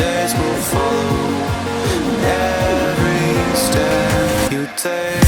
days will follow every step you take.